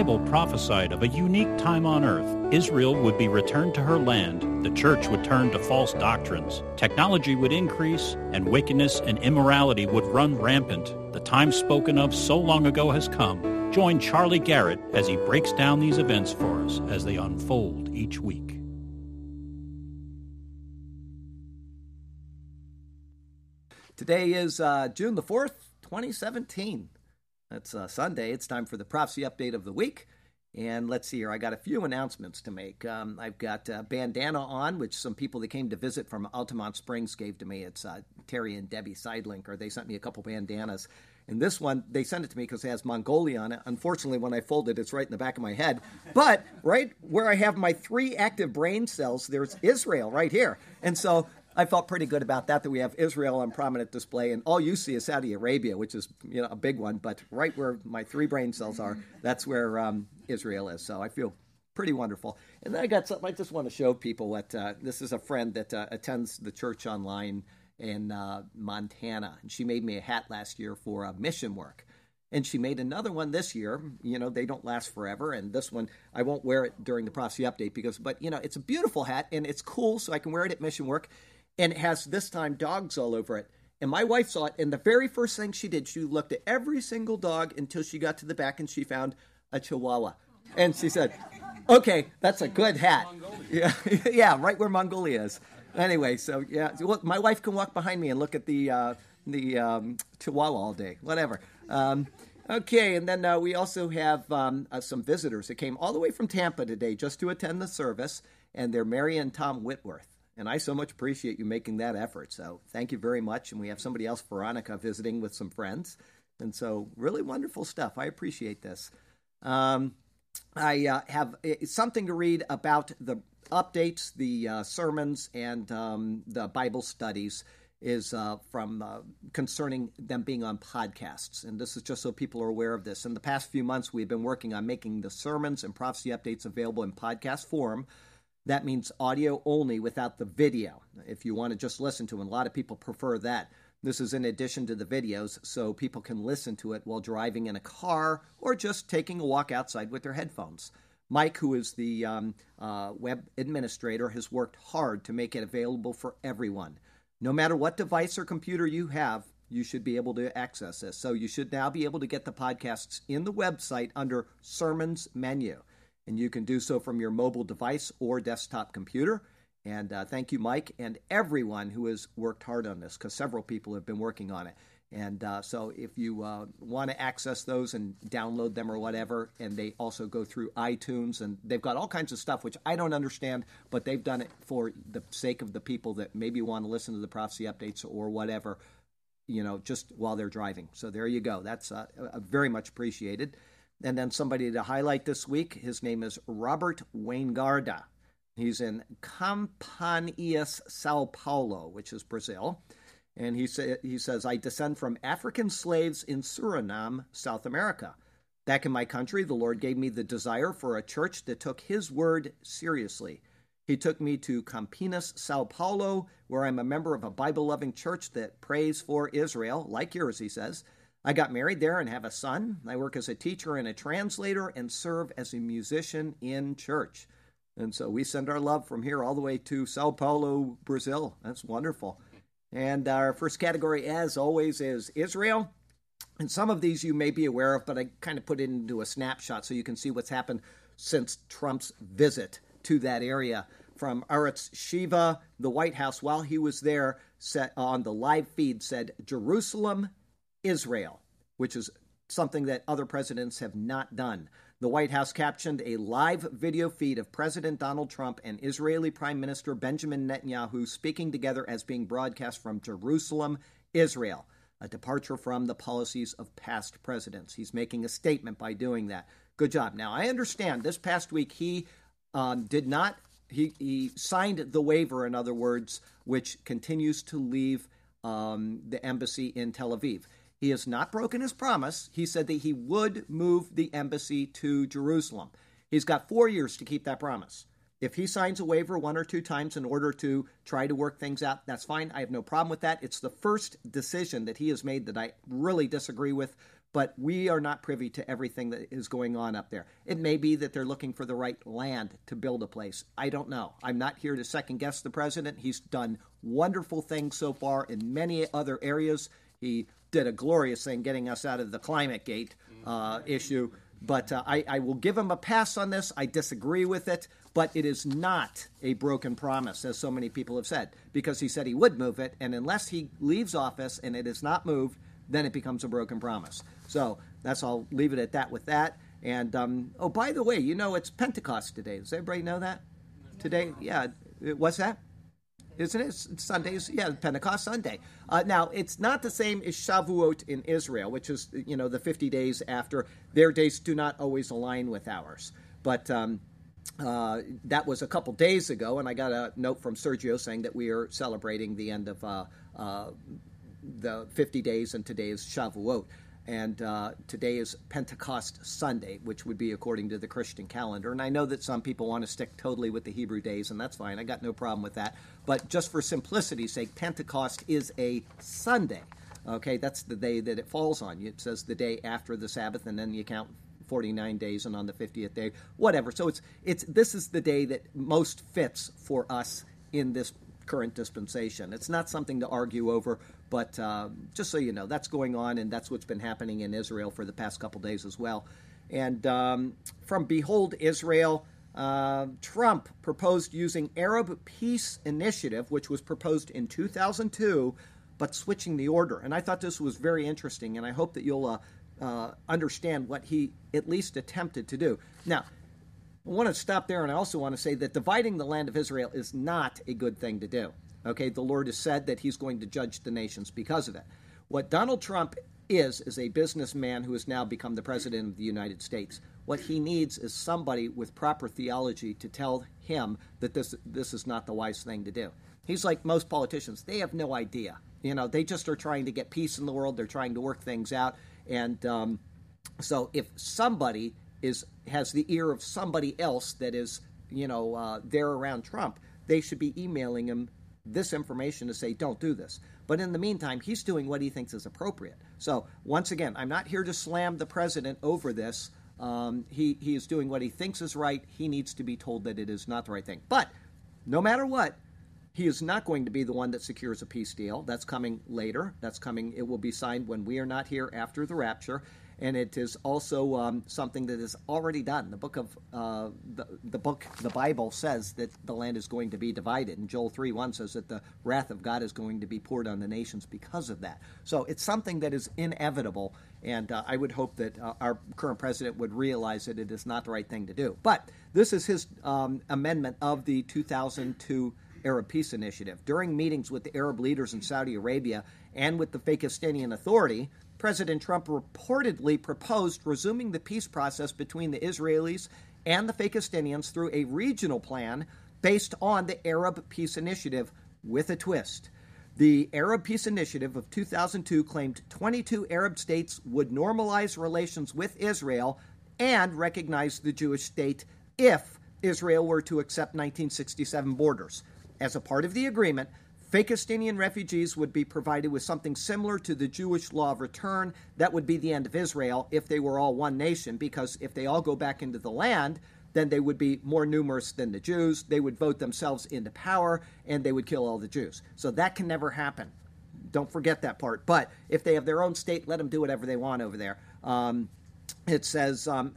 Bible prophesied of a unique time on earth. Israel would be returned to her land, the church would turn to false doctrines, technology would increase, and wickedness and immorality would run rampant. The time spoken of so long ago has come. Join Charlie Garrett as he breaks down these events for us as they unfold each week. Today is uh, June the 4th, 2017. That's uh, Sunday. It's time for the prophecy update of the week. And let's see here. I got a few announcements to make. Um, I've got uh, bandana on, which some people that came to visit from Altamonte Springs gave to me. It's uh, Terry and Debbie Sidelink, or they sent me a couple bandanas. And this one, they sent it to me because it has Mongolia on it. Unfortunately, when I fold it, it's right in the back of my head. But right where I have my three active brain cells, there's Israel right here. And so I felt pretty good about that. That we have Israel on prominent display, and all you see is Saudi Arabia, which is you know a big one. But right where my three brain cells are, that's where um, Israel is. So I feel pretty wonderful. And then I got something I just want to show people. What uh, this is a friend that uh, attends the church online in uh, Montana, and she made me a hat last year for mission work. And she made another one this year. You know, they don't last forever. And this one, I won't wear it during the prophecy update because, but you know, it's a beautiful hat and it's cool, so I can wear it at mission work and it has this time dogs all over it. And my wife saw it, and the very first thing she did, she looked at every single dog until she got to the back and she found a Chihuahua. And she said, "Okay, that's a good hat." Yeah, yeah, right where Mongolia is. Anyway, so yeah, well, my wife can walk behind me and look at the uh, the um, Chihuahua all day, whatever. Um, okay, and then uh, we also have um, uh, some visitors that came all the way from Tampa today just to attend the service, and they're Mary and Tom Whitworth. And I so much appreciate you making that effort. So thank you very much. And we have somebody else, Veronica, visiting with some friends. And so really wonderful stuff. I appreciate this. Um, I uh, have something to read about the updates, the uh, sermons, and um, the Bible studies is uh, from uh, concerning them being on podcasts. And this is just so people are aware of this. In the past few months, we've been working on making the sermons and prophecy updates available in podcast form that means audio only without the video. If you want to just listen to it, a lot of people prefer that. This is in addition to the videos, so people can listen to it while driving in a car or just taking a walk outside with their headphones. Mike, who is the um, uh, web administrator, has worked hard to make it available for everyone. No matter what device or computer you have, you should be able to access this. So you should now be able to get the podcasts in the website under Sermons menu and you can do so from your mobile device or desktop computer. And uh, thank you, Mike, and everyone who has worked hard on this, because several people have been working on it. And uh, so, if you uh, want to access those and download them or whatever, and they also go through iTunes, and they've got all kinds of stuff which I don't understand, but they've done it for the sake of the people that maybe want to listen to the prophecy updates or whatever, you know, just while they're driving. So there you go. That's uh, very much appreciated. And then somebody to highlight this week, his name is Robert Waingarda. He's in Campinas, Sao Paulo, which is Brazil. And he, say, he says, I descend from African slaves in Suriname, South America. Back in my country, the Lord gave me the desire for a church that took His word seriously. He took me to Campinas, Sao Paulo, where I'm a member of a Bible loving church that prays for Israel, like yours, he says. I got married there and have a son. I work as a teacher and a translator and serve as a musician in church. And so we send our love from here all the way to Sao Paulo, Brazil. That's wonderful. And our first category, as always, is Israel. And some of these you may be aware of, but I kind of put it into a snapshot so you can see what's happened since Trump's visit to that area. From Arutz Sheva, the White House, while he was there, on the live feed said, Jerusalem Israel, which is something that other presidents have not done. The White House captioned a live video feed of President Donald Trump and Israeli Prime Minister Benjamin Netanyahu speaking together as being broadcast from Jerusalem, Israel, a departure from the policies of past presidents. He's making a statement by doing that. Good job. Now, I understand this past week he um, did not, he, he signed the waiver, in other words, which continues to leave um, the embassy in Tel Aviv. He has not broken his promise. He said that he would move the embassy to Jerusalem. He's got four years to keep that promise. If he signs a waiver one or two times in order to try to work things out, that's fine. I have no problem with that. It's the first decision that he has made that I really disagree with but we are not privy to everything that is going on up there. It may be that they're looking for the right land to build a place. I don't know. I'm not here to second guess the president. He's done wonderful things so far in many other areas. He did a glorious thing getting us out of the climate gate uh, issue. But uh, I, I will give him a pass on this. I disagree with it, but it is not a broken promise, as so many people have said, because he said he would move it. And unless he leaves office and it is not moved, then it becomes a broken promise. So that's I'll leave it at that with that. And um, oh, by the way, you know it's Pentecost today. Does everybody know that? Today, yeah. What's that? Isn't it Sundays? Yeah, Pentecost Sunday. Uh, now it's not the same as Shavuot in Israel, which is you know the 50 days after. Their days do not always align with ours, but. Um, uh, that was a couple days ago, and I got a note from Sergio saying that we are celebrating the end of uh, uh the 50 days, and today is Shavuot. And uh, today is Pentecost Sunday, which would be according to the Christian calendar. And I know that some people want to stick totally with the Hebrew days, and that's fine. I got no problem with that. But just for simplicity's sake, Pentecost is a Sunday. Okay, that's the day that it falls on. It says the day after the Sabbath, and then you count 49 days and on the 50th day whatever so it's it's this is the day that most fits for us in this current dispensation it's not something to argue over but uh, just so you know, that's going on, and that's what's been happening in Israel for the past couple days as well. And um, from Behold Israel, uh, Trump proposed using Arab Peace Initiative, which was proposed in 2002, but switching the order. And I thought this was very interesting, and I hope that you'll uh, uh, understand what he at least attempted to do. Now, I want to stop there, and I also want to say that dividing the land of Israel is not a good thing to do. Okay, the Lord has said that he's going to judge the nations because of it. What Donald Trump is, is a businessman who has now become the president of the United States. What he needs is somebody with proper theology to tell him that this, this is not the wise thing to do. He's like most politicians, they have no idea. You know, they just are trying to get peace in the world, they're trying to work things out. And um, so if somebody is has the ear of somebody else that is, you know, uh, there around Trump, they should be emailing him this information to say, don't do this. But in the meantime, he's doing what he thinks is appropriate. So, once again, I'm not here to slam the president over this. Um, he, he is doing what he thinks is right. He needs to be told that it is not the right thing. But no matter what, he is not going to be the one that secures a peace deal. That's coming later. That's coming, it will be signed when we are not here after the rapture and it is also um, something that is already done. The book of uh, the, the book, the Bible says that the land is going to be divided, and Joel three one says that the wrath of God is going to be poured on the nations because of that. So it's something that is inevitable, and uh, I would hope that uh, our current president would realize that it is not the right thing to do. But this is his um, amendment of the 2002. Arab Peace Initiative. During meetings with the Arab leaders in Saudi Arabia and with the Fakistanian Authority, President Trump reportedly proposed resuming the peace process between the Israelis and the Fakistinians through a regional plan based on the Arab Peace Initiative with a twist. The Arab Peace Initiative of 2002 claimed 22 Arab states would normalize relations with Israel and recognize the Jewish state if Israel were to accept 1967 borders. As a part of the agreement, Fakistinian refugees would be provided with something similar to the Jewish law of return. That would be the end of Israel if they were all one nation, because if they all go back into the land, then they would be more numerous than the Jews. They would vote themselves into power and they would kill all the Jews. So that can never happen. Don't forget that part. But if they have their own state, let them do whatever they want over there. Um, it says, um,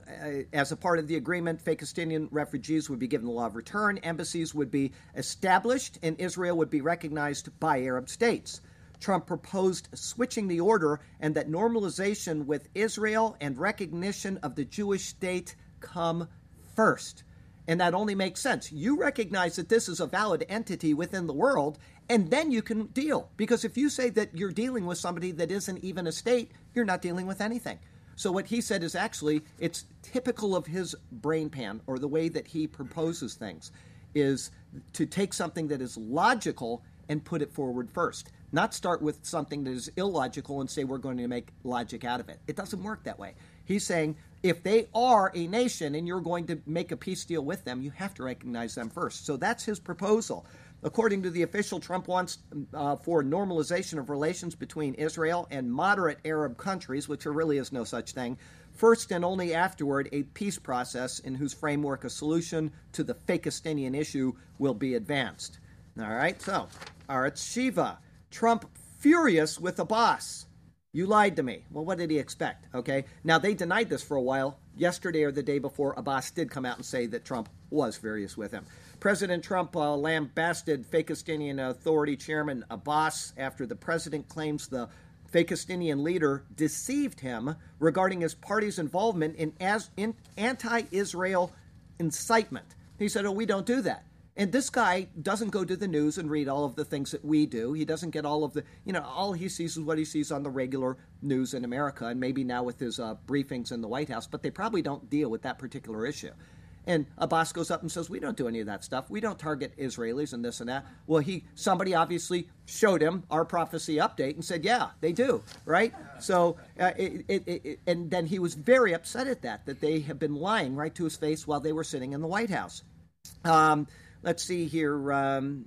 as a part of the agreement, Fakistinian refugees would be given the law of return, embassies would be established, and Israel would be recognized by Arab states. Trump proposed switching the order and that normalization with Israel and recognition of the Jewish state come first. And that only makes sense. You recognize that this is a valid entity within the world, and then you can deal. Because if you say that you're dealing with somebody that isn't even a state, you're not dealing with anything. So what he said is actually it's typical of his brain pan or the way that he proposes things is to take something that is logical and put it forward first. Not start with something that is illogical and say we're going to make logic out of it. It doesn't work that way. He's saying if they are a nation and you're going to make a peace deal with them, you have to recognize them first. So that's his proposal. According to the official, Trump wants uh, for normalization of relations between Israel and moderate Arab countries, which there really is no such thing. First and only afterward, a peace process in whose framework a solution to the Fakistinian issue will be advanced. All right, so Arutz Sheva. Trump furious with Abbas. You lied to me. Well, what did he expect? Okay. Now, they denied this for a while. Yesterday or the day before, Abbas did come out and say that Trump was furious with him. President Trump uh, lambasted Fakistinian Authority Chairman Abbas after the president claims the Fakistinian leader deceived him regarding his party's involvement in, as, in anti Israel incitement. He said, Oh, we don't do that. And this guy doesn't go to the news and read all of the things that we do. He doesn't get all of the, you know, all he sees is what he sees on the regular news in America and maybe now with his uh, briefings in the White House, but they probably don't deal with that particular issue. And Abbas goes up and says, "We don't do any of that stuff. We don't target Israelis and this and that." Well, he somebody obviously showed him our prophecy update and said, "Yeah, they do." Right? So, uh, it, it, it, and then he was very upset at that that they have been lying right to his face while they were sitting in the White House. Um, let's see here. Um,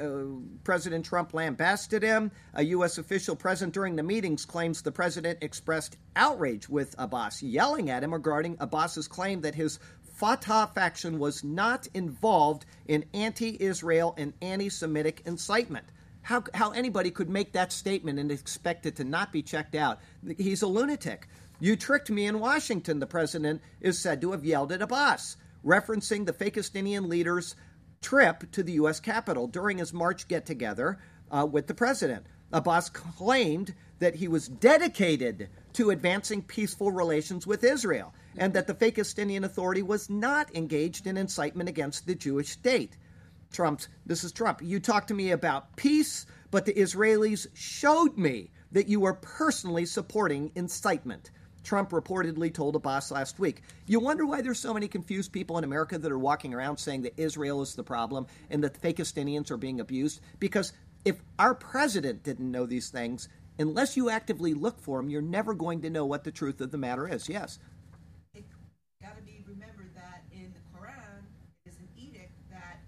uh, President Trump lambasted him. A U.S. official present during the meetings claims the president expressed outrage with Abbas, yelling at him regarding Abbas's claim that his Fatah faction was not involved in anti Israel and anti Semitic incitement. How, how anybody could make that statement and expect it to not be checked out? He's a lunatic. You tricked me in Washington, the president is said to have yelled at Abbas, referencing the Fakistinian leader's trip to the U.S. Capitol during his March get together uh, with the president. Abbas claimed that he was dedicated to advancing peaceful relations with Israel and that the Fakistinian Authority was not engaged in incitement against the Jewish state. Trump's, this is Trump. You talked to me about peace, but the Israelis showed me that you were personally supporting incitement. Trump reportedly told Abbas last week. You wonder why there's so many confused people in America that are walking around saying that Israel is the problem and that the Fakistinians are being abused? Because if our president didn't know these things, unless you actively look for them, you're never going to know what the truth of the matter is. Yes. It got to be remembered that in the Quran is an edict that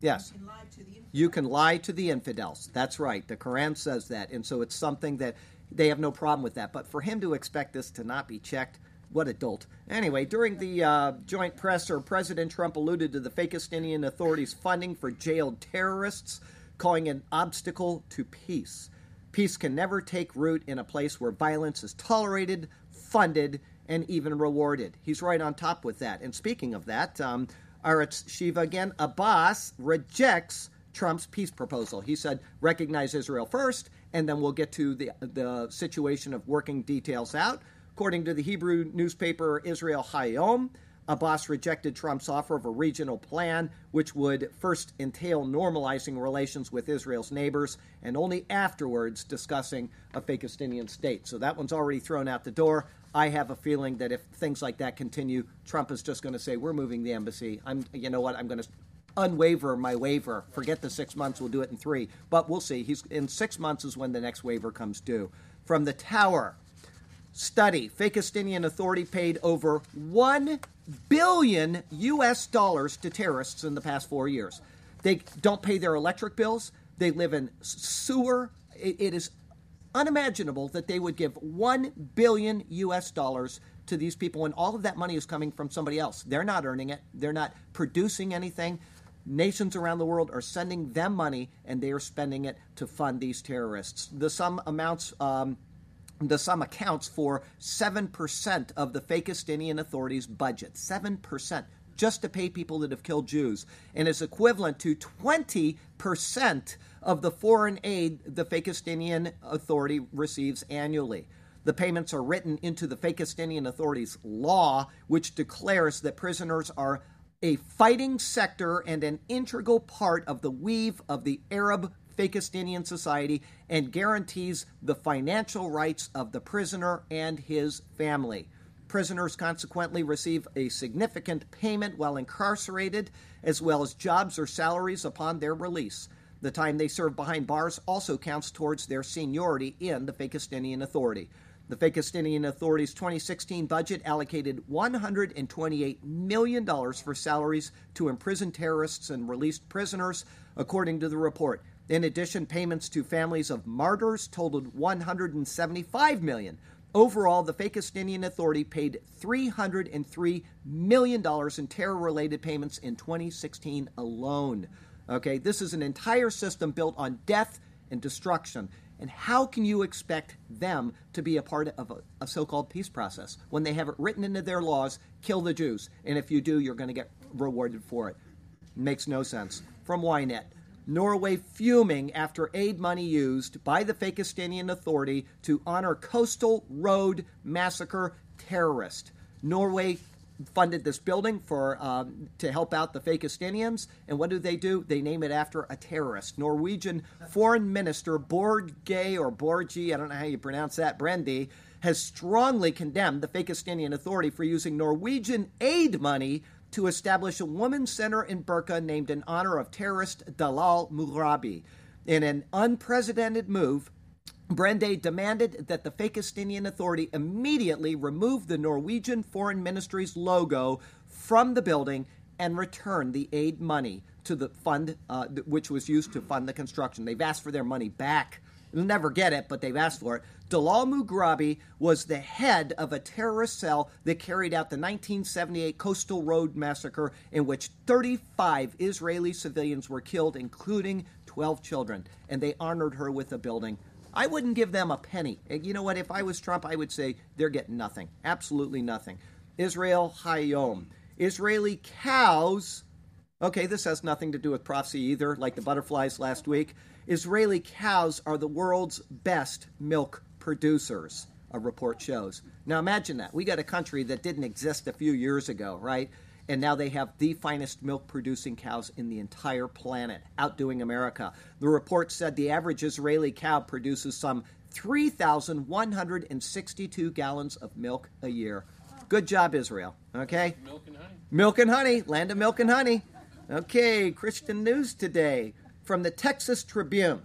yes. you can lie to the infidels. You can lie to the infidels. That's right. The Quran says that. And so it's something that they have no problem with that. But for him to expect this to not be checked, what a dolt. Anyway, during the uh, joint presser, President Trump alluded to the Fakistinian authorities' funding for jailed terrorists, calling it an obstacle to peace. Peace can never take root in a place where violence is tolerated, funded, and even rewarded. He's right on top with that. And speaking of that, um, Arutz Sheva again, Abbas rejects Trump's peace proposal. He said, recognize Israel first, and then we'll get to the, the situation of working details out. According to the Hebrew newspaper Israel Hayom, Abbas rejected Trump's offer of a regional plan, which would first entail normalizing relations with Israel's neighbors and only afterwards discussing a Fakistinian state. So that one's already thrown out the door. I have a feeling that if things like that continue, Trump is just going to say, "We're moving the embassy." I'm, you know what? I'm going to unwaiver my waiver. Forget the six months. We'll do it in three. But we'll see. He's in six months is when the next waiver comes due. From the tower, study: Fakistinian Authority paid over one billion U.S. dollars to terrorists in the past four years. They don't pay their electric bills. They live in sewer. it, is unimaginable that they would give 1 billion US dollars to these people and all of that money is coming from somebody else. They're not earning it. They're not producing anything. Nations around the world are sending them money and they are spending it to fund these terrorists. The sum amounts um, the sum accounts for 7% of the Fakistinian authorities' budget. 7% just to pay people that have killed Jews, and is equivalent to 20% of the foreign aid the Fakistinian Authority receives annually. The payments are written into the Fakistinian Authority's law, which declares that prisoners are a fighting sector and an integral part of the weave of the Arab Fakistinian society and guarantees the financial rights of the prisoner and his family. Prisoners consequently receive a significant payment while incarcerated, as well as jobs or salaries upon their release. The time they serve behind bars also counts towards their seniority in the Fakistinian Authority. The Fakistinian Authority's 2016 budget allocated $128 million for salaries to imprisoned terrorists and released prisoners, according to the report. In addition, payments to families of martyrs totaled 175 million. Overall, the Fakistinian Authority paid $303 million in terror related payments in 2016 alone. Okay, this is an entire system built on death and destruction. And how can you expect them to be a part of a, a so called peace process when they have it written into their laws kill the Jews? And if you do, you're going to get rewarded for it. Makes no sense. From Ynet. Norway fuming after aid money used by the Fakistinian Authority to honor Coastal Road massacre terrorist. Norway funded this building for um, to help out the Fakistinians, and what do they do? They name it after a terrorist. Norwegian Foreign Minister Borge or Borgi, I don't know how you pronounce that, Brendi, has strongly condemned the Fakistinian Authority for using Norwegian aid money to establish a women's center in Burqa named in honor of terrorist Dalal Mughrabi. In an unprecedented move, Brende demanded that the Fakistinian Authority immediately remove the Norwegian Foreign Ministry's logo from the building and return the aid money to the fund, uh, which was used to fund the construction. They've asked for their money back. They'll never get it, but they've asked for it. Dalal Mughrabi was the head of a terrorist cell that carried out the 1978 Coastal Road massacre, in which 35 Israeli civilians were killed, including 12 children. And they honored her with a building I wouldn't give them a penny. Eh, you know what? If I was Trump, I would say they're getting nothing. Absolutely nothing. Israel Hayom. Israeli cows. Okay, this has nothing to do with prophecy either, like the butterflies last week. Israeli cows are the world's best milk producers, a report shows. Now imagine that. We got a country that didn't exist a few years ago, right? and now they have the finest milk producing cows in the entire planet, outdoing America. The report said the average Israeli cow produces some 3,162 gallons of milk a year. Good job, Israel. Okay? Milk and honey. Milk and honey. Land of milk and honey. Okay, Christian news today from the Texas Tribune.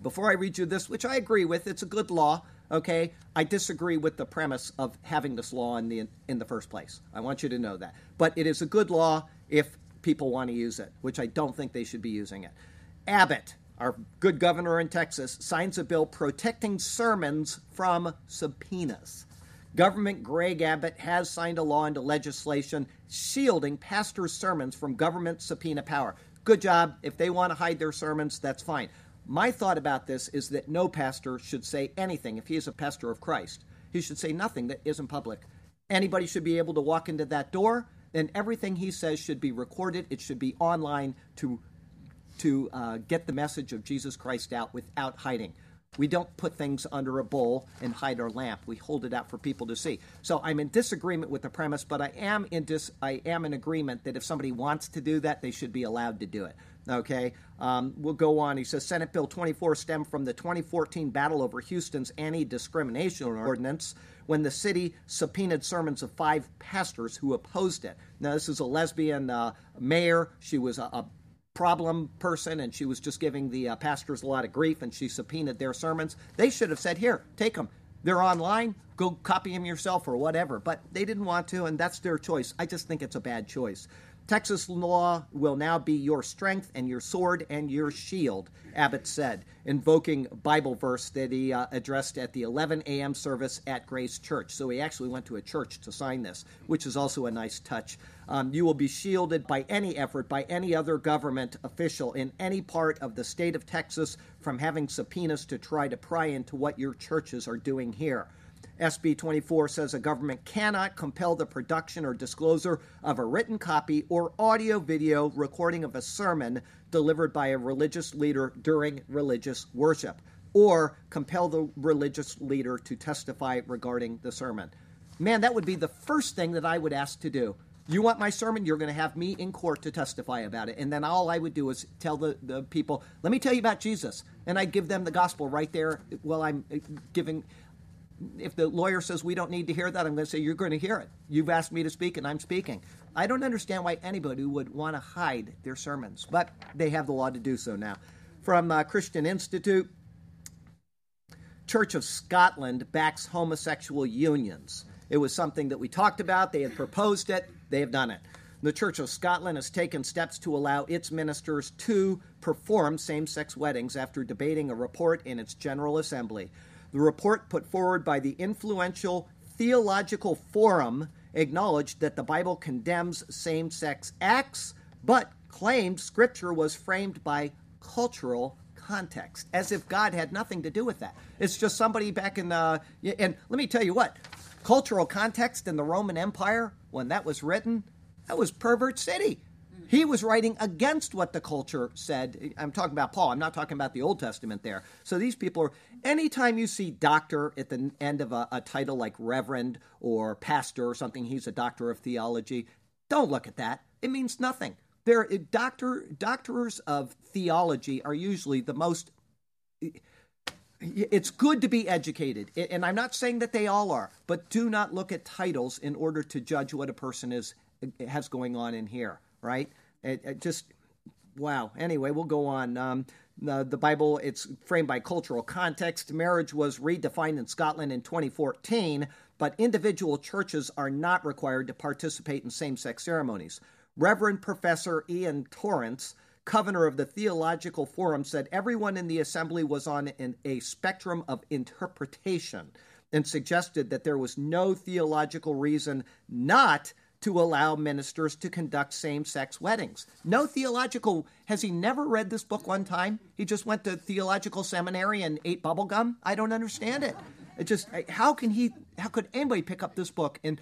Before I read you this, which I agree with, it's a good law. Okay, I disagree with the premise of having this law in the in the first place. I want you to know that. But it is a good law if people want to use it, which I don't think they should be using it. Abbott, our good governor in Texas, signs a bill protecting sermons from subpoenas. Government Greg Abbott has signed a law into legislation shielding pastors' sermons from government subpoena power. Good job. If they want to hide their sermons, that's fine. My thought about this is that no pastor should say anything if he is a pastor of Christ. He should say nothing that isn't public. Anybody should be able to walk into that door, and everything he says should be recorded. It should be online to to uh, get the message of Jesus Christ out without hiding. We don't put things under a bowl and hide our lamp. We hold it out for people to see. So I'm in disagreement with the premise, but I am in dis- I am in agreement that if somebody wants to do that, they should be allowed to do it. Okay, um, we'll go on. He says Senate Bill 24 stemmed from the 2014 battle over Houston's anti discrimination ordinance when the city subpoenaed sermons of five pastors who opposed it. Now, this is a lesbian uh, mayor. She was a, a, problem person and she was just giving the uh, pastors a lot of grief and she subpoenaed their sermons. They should have said, Here, take them. They're online. Go copy them yourself or whatever. But they didn't want to, and that's their choice. I just think it's a bad choice. Texas law will now be your strength and your sword and your shield, Abbott said, invoking Bible verse that he uh, addressed at the 11 a.m. service at Grace Church. So he actually went to a church to sign this, which is also a nice touch. Um, you will be shielded by any effort by any other government official in any part of the state of Texas from having subpoenas to try to pry into what your churches are doing here. SB 24 says a government cannot compel the production or disclosure of a written copy or audio video recording of a sermon delivered by a religious leader during religious worship, or compel the religious leader to testify regarding the sermon. Man, that would be the first thing that I would ask to do. You want my sermon? You're going to have me in court to testify about it. And then all I would do is tell the, the people, let me tell you about Jesus. And I'd give them the gospel right there while I'm uh, giving if the lawyer says we don't need to hear that, I'm going to say you're going to hear it. You've asked me to speak, and I'm speaking. I don't understand why anybody would want to hide their sermons, but they have the law to do so now. From uh, Christian Institute, Church of Scotland backs homosexual unions. It was something that we talked about. They had proposed it, they have done it. The Church of Scotland has taken steps to allow its ministers to perform same sex weddings after debating a report in its General Assembly. The report put forward by the influential Theological Forum acknowledged that the Bible condemns same sex acts, but claimed Scripture was framed by cultural context, as if God had nothing to do with that. It's just somebody back in uh, the. And let me tell you what cultural context in the Roman Empire, when that was written, that was pervert city. He was writing against what the culture said. I'm talking about Paul. I'm not talking about the Old Testament there. So these people are, anytime you see doctor at the end of a, a title like reverend or pastor or something, he's a doctor of theology, don't look at that. It means nothing. There, doctor, doctors of theology are usually the most. It's good to be educated, and I'm not saying that they all are, but do not look at titles in order to judge what a person is has going on in here, right? It, it just wow. Anyway, we'll go on. Um, the, the, Bible, it's framed by cultural context. Marriage was redefined in Scotland in 2014, but individual churches are not required to participate in same sex ceremonies. Reverend Professor Ian Torrance, Covenor of the Theological Forum, said everyone in the assembly was on an, a spectrum of interpretation and suggested that there was no theological reason not to allow ministers to conduct same sex weddings. No theological, has he never read this book one time? He just went to theological seminary and ate bubblegum? I don't understand it. It just, how can he, how could anybody pick up this book and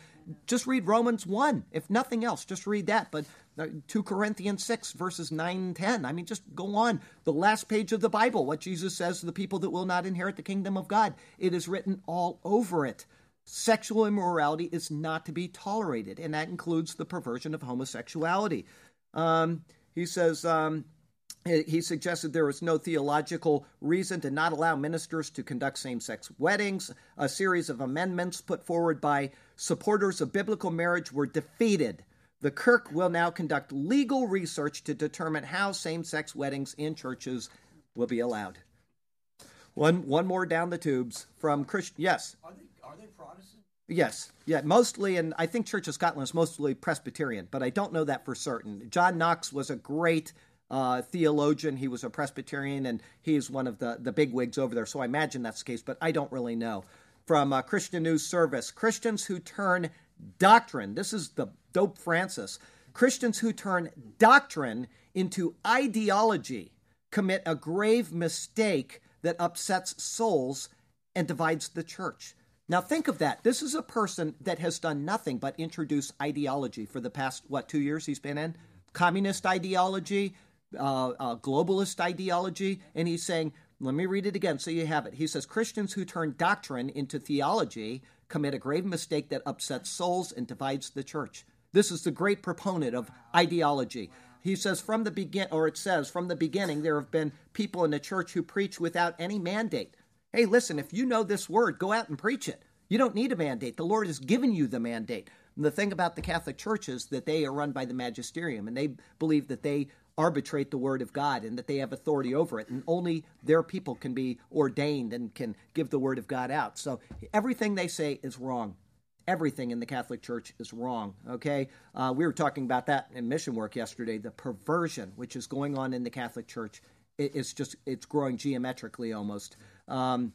just read Romans 1? If nothing else, just read that. But uh, 2 Corinthians 6, verses 9 and 10. I mean, just go on. The last page of the Bible, what Jesus says to the people that will not inherit the kingdom of God. It is written all over it sexual immorality is not to be tolerated, and that includes the perversion of homosexuality. Um, he says, um, he suggested there was no theological reason to not allow ministers to conduct same sex weddings. A series of amendments put forward by supporters of biblical marriage were defeated. The Kirk will now conduct legal research to determine how same sex weddings in churches will be allowed. One, one more down the tubes from Christian. Yes. Are they Yes, yeah, mostly, and I think Church of Scotland is mostly Presbyterian, but I don't know that for certain. John Knox was a great uh, theologian. He was a Presbyterian, and he's one of the, the big wigs over there, so I imagine that's the case, but I don't really know. From uh, Christian News Service Christians who turn doctrine, this is the dope Francis, Christians who turn doctrine into ideology commit a grave mistake that upsets souls and divides the church. Now, think of that. This is a person that has done nothing but introduce ideology for the past, what, two years he's been in? Communist ideology, uh, uh, globalist ideology. And he's saying, let me read it again so you have it. He says Christians who turn doctrine into theology commit a grave mistake that upsets souls and divides the church. This is the great proponent of ideology. He says from the begin or it says from the beginning there have been people in the church who preach without any mandate. Hey, listen, if you know this word, go out and preach it. You don't need a mandate. The Lord has given you the mandate. And the thing about the Catholic Church is that they are run by the magisterium and they believe that they arbitrate the word of God and that they have authority over it. And only their people can be ordained and can give the word of God out. So everything they say is wrong. Everything in the Catholic Church is wrong. Okay, uh, we were talking about that in mission work yesterday. The perversion which is going on in the Catholic Church, it's just it's growing geometrically almost. Um,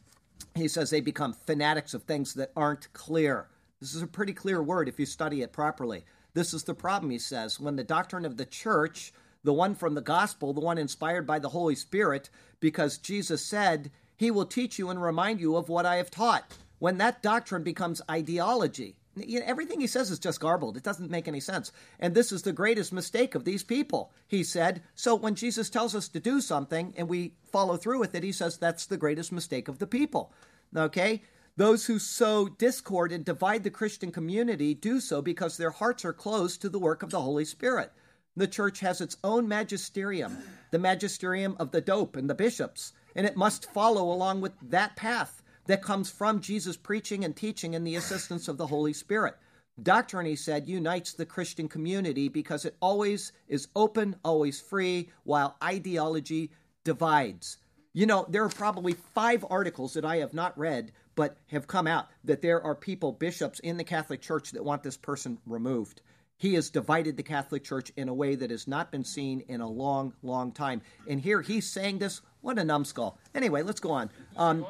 he says they become fanatics of things that aren't clear. This is a pretty clear word if you study it properly. This is the problem, he says. When the doctrine of the church, the one from the gospel, the one inspired by the Holy Spirit, because Jesus said, He will teach you and remind you of what I have taught. When that doctrine becomes ideology, you know, everything he says is just garbled. It doesn't make any sense. And this is the greatest mistake of these people, he said. So when Jesus tells us to do something and we follow through with it, he says that's the greatest mistake of the people. Okay? Those who sow discord and divide the Christian community do so because their hearts are closed to the work of the Holy Spirit. The church has its own magisterium, the magisterium of the dope and the bishops, and it must follow along with that path that comes from Jesus' preaching and teaching and the assistance of the Holy Spirit. Doctrine, he said, unites the Christian community because it always is open, always free, while ideology divides. You know, there are probably five articles that I have not read but have come out that there are people, bishops in the Catholic Church, that want this person removed. He has divided the Catholic Church in a way that has not been seen in a long, long time. And here he's saying this. What a numbskull. Anyway, let's go on. Um,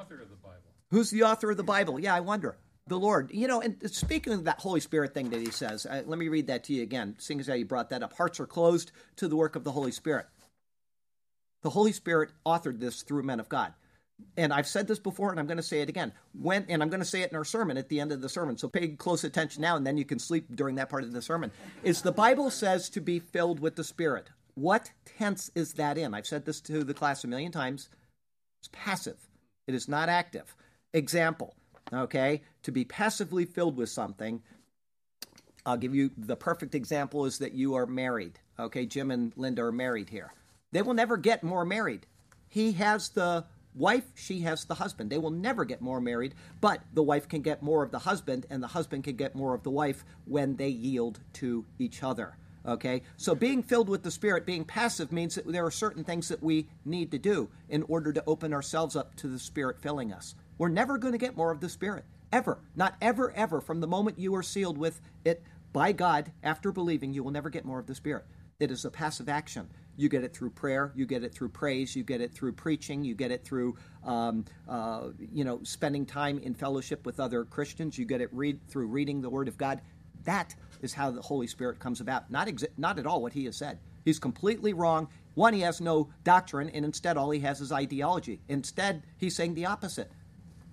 who's the author of the Bible? Yeah, I wonder. The Lord. You know, and speaking of that Holy Spirit thing that he says, uh, let me read that to you again, seeing as how you brought that up. Hearts are closed to the work of the Holy Spirit. The Holy Spirit authored this through men of God. And I've said this before and I'm going to say it again. When and I'm going to say it in our sermon at the end of the sermon. So pay close attention now and then you can sleep during that part of the sermon. Is the Bible says to be filled with the Spirit. What tense is that in? I've said this to the class a million times. It's passive. It is not active. Example, okay? To be passively filled with something, I'll give you the perfect example is that you are married. Okay, Jim and Linda are married here. They will never get more married. He has the wife, she has the husband. They will never get more married, but the wife can get more of the husband, and the husband can get more of the wife when they yield to each other. Okay? So being filled with the Spirit, being passive, means that there are certain things that we need to do in order to open ourselves up to the Spirit filling us. We're never going to get more of the Spirit. Ever. Not ever, ever. From the moment you are sealed with it by God after believing, you will never get more of the Spirit. It is a passive action. You get it through prayer. You get it through praise. You get it through preaching. You get it through, um, uh, you know, spending time in fellowship with other Christians. You get it read through reading the Word of God. That is how the Holy Spirit comes about. Not not at all what he has said. He's completely wrong. One, he has no doctrine, and instead all he has is ideology. Instead, he's saying the opposite.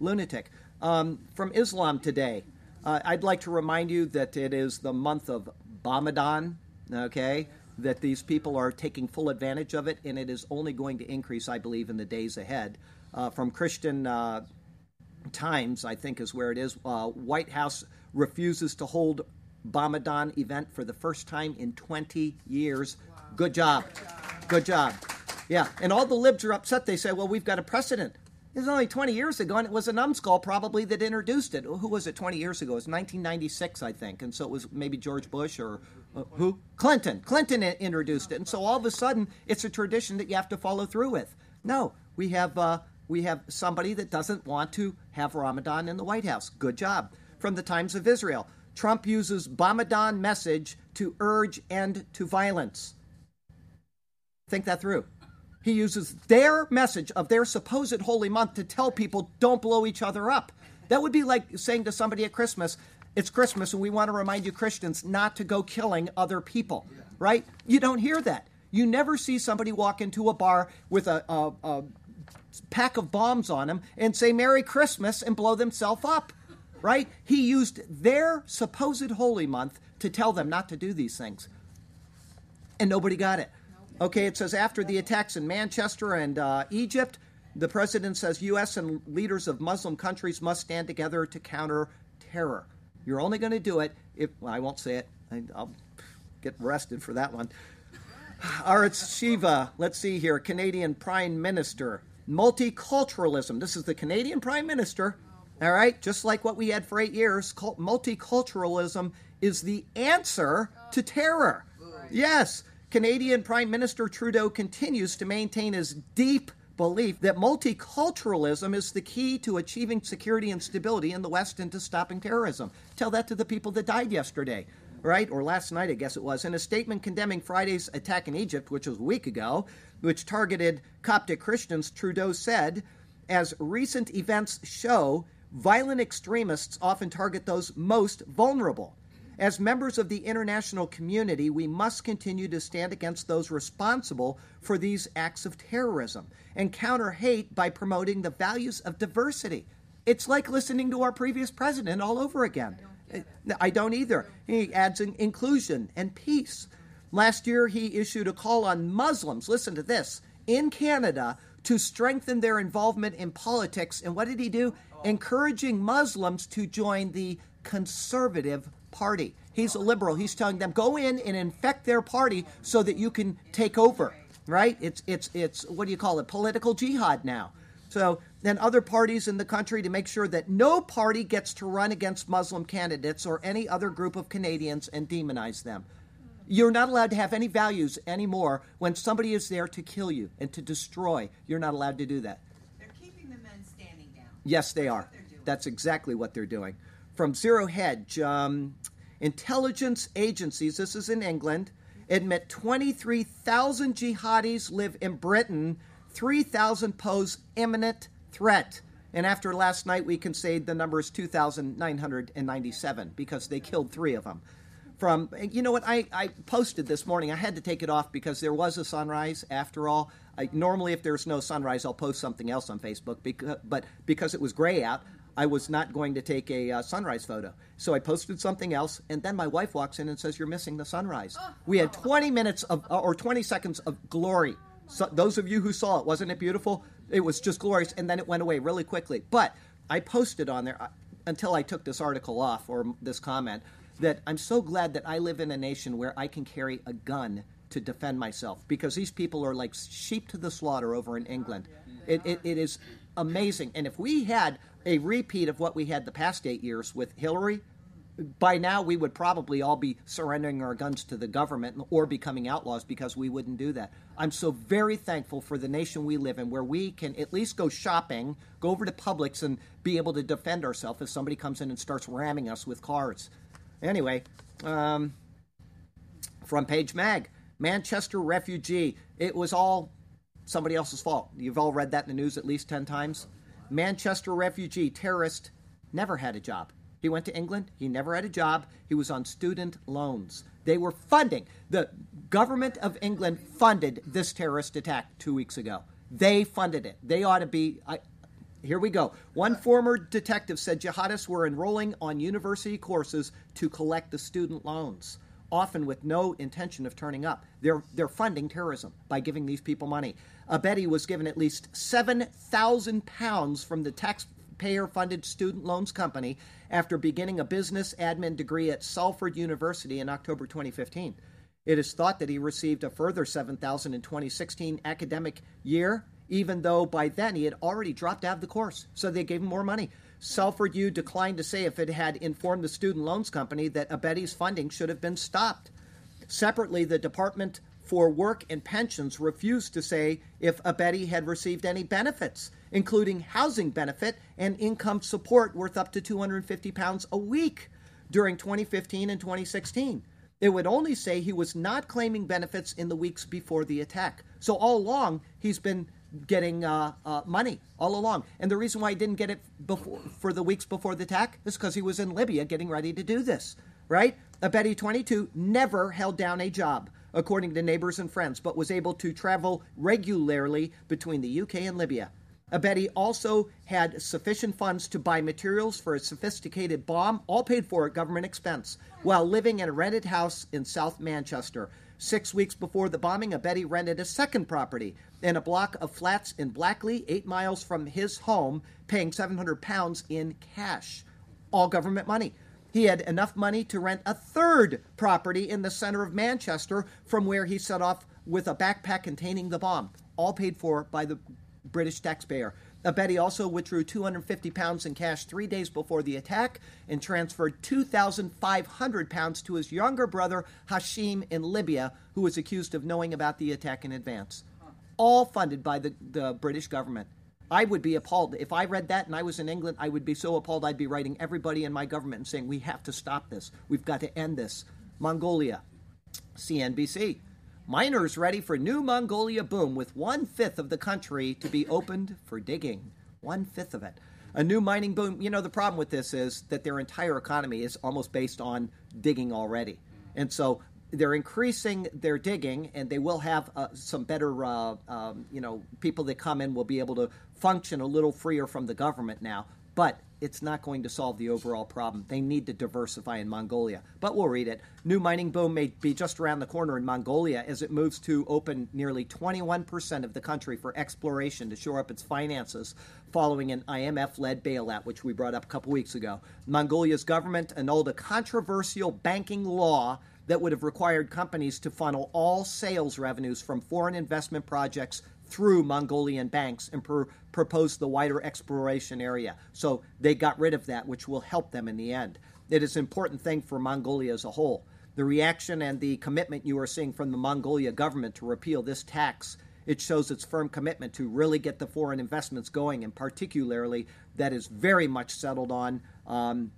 Lunatic. Um, from Islam today, uh, I'd like to remind you that it is the month of Ramadan. Okay, that these people are taking full advantage of it, and it is only going to increase, I believe, in the days ahead. Uh, from Christian uh, Times, I think is where it is. Uh, White House refuses to hold Ramadan event for the first time in 20 years. Wow. Good job. Good job. Yeah, and all the libs are upset. They say, well, we've got a precedent. It was only 20 years ago, and it was a numbskull probably that introduced it. Who was it 20 years ago? It was 1996, I think. And so it was maybe George Bush or uh, who? Clinton. Clinton introduced it. And so all of a sudden, it's a tradition that you have to follow through with. No, we have, uh, we have somebody that doesn't want to have Ramadan in the White House. Good job. From the Times of Israel. Trump uses Ramadan message to urge end to violence. Think that through. He uses their message of their supposed holy month to tell people don't blow each other up. That would be like saying to somebody at Christmas, it's Christmas and we want to remind you Christians not to go killing other people, right? You don't hear that. You never see somebody walk into a bar with a, a, a pack of bombs on him and say Merry Christmas and blow themselves up, right? He used their supposed holy month to tell them not to do these things. And nobody got it. Okay, it says after the attacks in Manchester and uh, Egypt, the president says U.S. and leaders of Muslim countries must stand together to counter terror. You're only going to do it if well, I won't say it. I, will get arrested for that one. Arutz Sheva, let's see here, Canadian Prime Minister. Multiculturalism. This is the Canadian Prime Minister. All right, just like what we had for eight years, multiculturalism is the answer to terror. Yes, Canadian Prime Minister Trudeau continues to maintain his deep belief that multiculturalism is the key to achieving security and stability in the West and to stopping terrorism. Tell that to the people that died yesterday, right? Or last night, I guess it was. In a statement condemning Friday's attack in Egypt, which was a week ago, which targeted Coptic Christians, Trudeau said, as recent events show, violent extremists often target those most vulnerable. As members of the international community, we must continue to stand against those responsible for these acts of terrorism and counter hate by promoting the values of diversity. It's like listening to our previous president all over again. I don't, I don't either. He adds in inclusion and peace. Last year, he issued a call on Muslims, listen to this, in Canada to strengthen their involvement in politics. And what did he do? Oh. Encouraging Muslims to join the conservative party. He's a liberal. He's telling them go in and infect their party so that you can take over. Right? It's it's it's what do you call it? Political jihad now. So then other parties in the country to make sure that no party gets to run against Muslim candidates or any other group of Canadians and demonize them. You're not allowed to have any values anymore when somebody is there to kill you and to destroy. You're not allowed to do that. They're keeping the men standing down. Yes, they That's are. what they're doing. That's exactly what they're doing. From Zero Hedge, um, intelligence agencies, this is in England, admit 23,000 jihadis live in Britain, 3,000 pose imminent threat. And after last night, we can say the number is 2,997 because they killed three of them. From you know what I, I posted this morning. I had to take it off because there was a sunrise. After all, I, normally if there's no sunrise, I'll post something else on Facebook. Because, but because it was gray out, I was not going to take a uh, sunrise photo. So I posted something else, and then my wife walks in and says, "You're missing the sunrise." We had 20 minutes of uh, or 20 seconds of glory. So those of you who saw it, wasn't it beautiful? It was just glorious, and then it went away really quickly. But I posted on there uh, until I took this article off or this comment that I'm so glad that I live in a nation where I can carry a gun to defend myself because these people are like sheep to the slaughter over in England. It, it, it is amazing. And if we had a repeat of what we had the past eight years with Hillary, by now we would probably all be surrendering our guns to the government or becoming outlaws because we wouldn't do that. I'm so very thankful for the nation we live in where we can at least go shopping, go over to Publix and be able to defend ourselves if somebody comes in and starts ramming us with cars. Anyway, um, from Page Mag, Manchester refugee. It was all somebody else's fault. You've all read that in the news at least 10 times. Manchester refugee terrorist never had a job. He went to England. He never had a job. He was on student loans. They were funding. The government of England funded this terrorist attack two weeks ago. They funded it. They ought to be. I, here we go. One former detective said jihadists were enrolling on university courses to collect the student loans, often with no intention of turning up. They're, they're funding terrorism by giving these people money. Abedi was given at least 7,000 pounds from the taxpayer funded student loans company after beginning a business admin degree at Salford University in October 2015. It is thought that he received a further 7,000 in 2016 academic year, even though by then he had already dropped out of the course. So they gave him more money. U declined to say if it had informed the student loans company that Abedi's funding should have been stopped. Separately, the Department for Work and Pensions refused to say if Abedi had received any benefits, including housing benefit and income support worth up to 250 pounds a week during 2015 and 2016. It would only say he was not claiming benefits in the weeks before the attack. So all along, he's been getting uh, uh, money all along. And the reason why he didn't get it before, for the weeks before the attack is because he was in Libya getting ready to do this, right? Abedi 22 never held down a job, according to neighbors and friends, but was able to travel regularly between the UK and Libya. Abedi also had sufficient funds to buy materials for a sophisticated bomb, all paid for at government expense, while living in a rented house in South Manchester. Six weeks before the bombing, Abedi rented a second property in a block of flats in Blackley, eight miles from his home, paying 700 pounds in cash. All government money. He had enough money to rent a third property in the center of Manchester from where he set off with a backpack containing the bomb, all paid for by the British taxpayer. Abedi also withdrew 250 pounds in cash three days before the attack and transferred 2,500 pounds to his younger brother Hashim in Libya, who was accused of knowing about the attack in advance. All funded by the, the British government. I would be appalled. If I read that and I was in England, I would be so appalled I'd be writing everybody in my government and saying, We have to stop this. We've got to end this. Mongolia. CNBC. Miners ready for new Mongolia boom with one fifth of the country to be opened for digging. One fifth of it. A new mining boom. You know, the problem with this is that their entire economy is almost based on digging already. And so they're increasing their digging, and they will have uh, some better, uh, um, you know, people that come in will be able to function a little freer from the government now. But it's not going to solve the overall problem. They need to diversify in Mongolia. But we'll read it. New mining boom may be just around the corner in Mongolia as it moves to open nearly 21% of the country for exploration to shore up its finances following an IMF led bailout, which we brought up a couple weeks ago. Mongolia's government annulled a controversial banking law that would have required companies to funnel all sales revenues from foreign investment projects through Mongolian banks and pr- proposed the wider exploration area. So they got rid of that, which will help them in the end. It is an important thing for Mongolia as a whole. The reaction and the commitment you are seeing from the Mongolia government to repeal this tax it shows its firm commitment to really get the foreign investments going, and particularly that is very much settled on um,